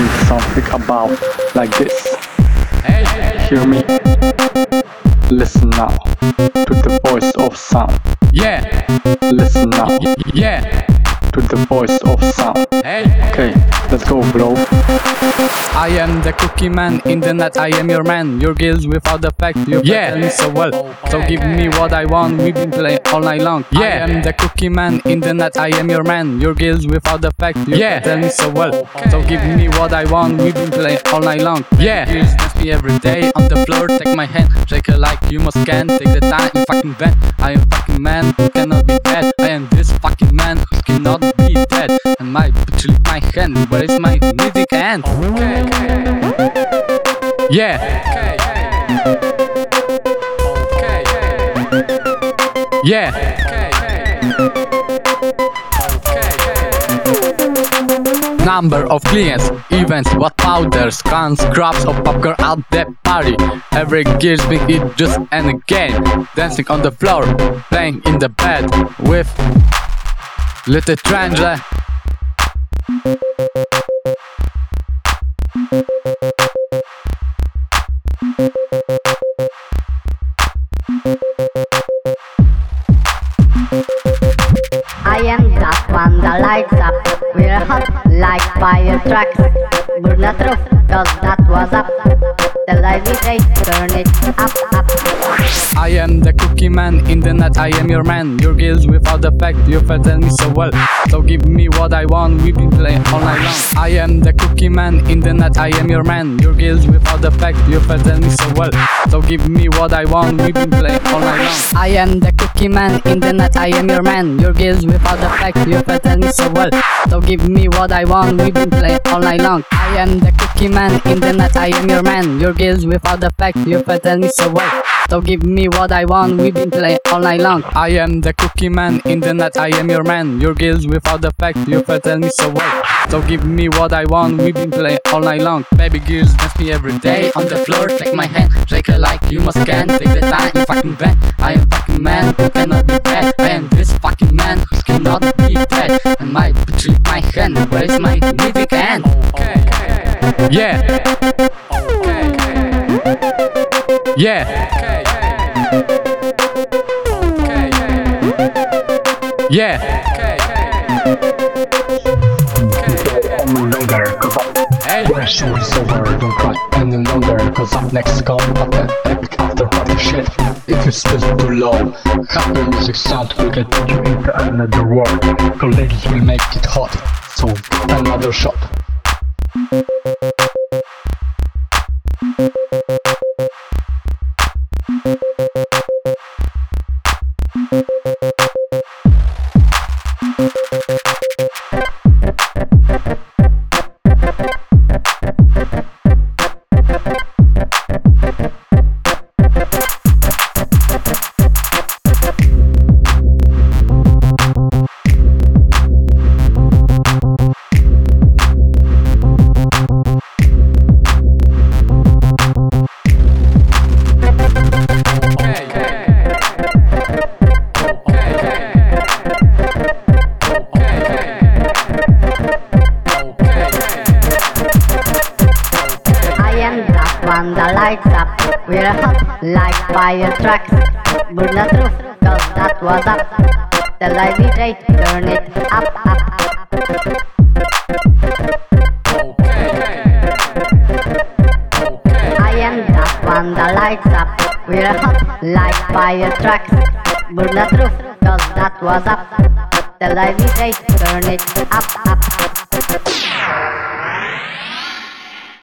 sing something about like this. Hear me? Listen now to the voice of sound. yeah, Listen now yeah. to the voice of sound. Hey, Okay, let's go, bro. I am the cookie man in the net. I am your man. Your gills without the fact. You yeah. me so well. So give me what I want. We've been playing all night long. Yeah. I am the cookie man in the net. I am your man. Your gills without the fact. You yeah. tell so well. So give me what I want. We've been playing all night long. Yeah. You dance me every day on the floor. Take my hand, shake it like you must can. Take the time you fucking bend. I am fucking man who cannot be dead. I am this fucking man who cannot be dead. And my bitch lick my hand. Where is my music? Okay. Yeah. Yeah. Number of clients, events, what powders, cans, scraps of popcorn at the party. Every gear's it just and again. Dancing on the floor, playing in the bed with little Trangler. Like fire trucks. Burn the roof, cause that was up. The light DJ, turn it up, up. I am the cookie man in the net. I am your man. Your gills without the fact. You tell me so well. So give me what I want. We've been playing all night long. I am the cookie man in the net. I am your man. Your gills without the fact. You tell me so well. So give me what I want. We've been playing all night long. I am the cookie man in the net. I am your man. Your gills without the fact. You tell me so well. So give me what I want. We've been playing all night long. I am the cookie man in the net. I am your man. Your gills without the fact. You tell me so well. So give me what I want, we've been playing all night long. I am the cookie man in the net, I am your man. Your gills without the fact, you tell me so well. So give me what I want, we've been playing all night long. Baby girls dance me every day on the floor, take my hand, shake it like you must can. Take the time, you fucking bend. I am fucking man who cannot be am this fucking man who cannot be dead. And my bitch my hand, where is my? Okay. Yeah. Yeah. Yeah. I'm longer, cause I'm Hey. Over, don't cry any longer Cause up next come up the epic after party shit If you spit too low, happy music sound will get you into another world Cause ladies will make it hot, so another shot I one that lights up. We're hot like fire trucks. Burn the roof, cause that was up. The light DJ, turn it up, up, up. I am that one that lights up. We're hot like fire trucks. Burn the roof, cause that was up. The light DJ, turn it up, up.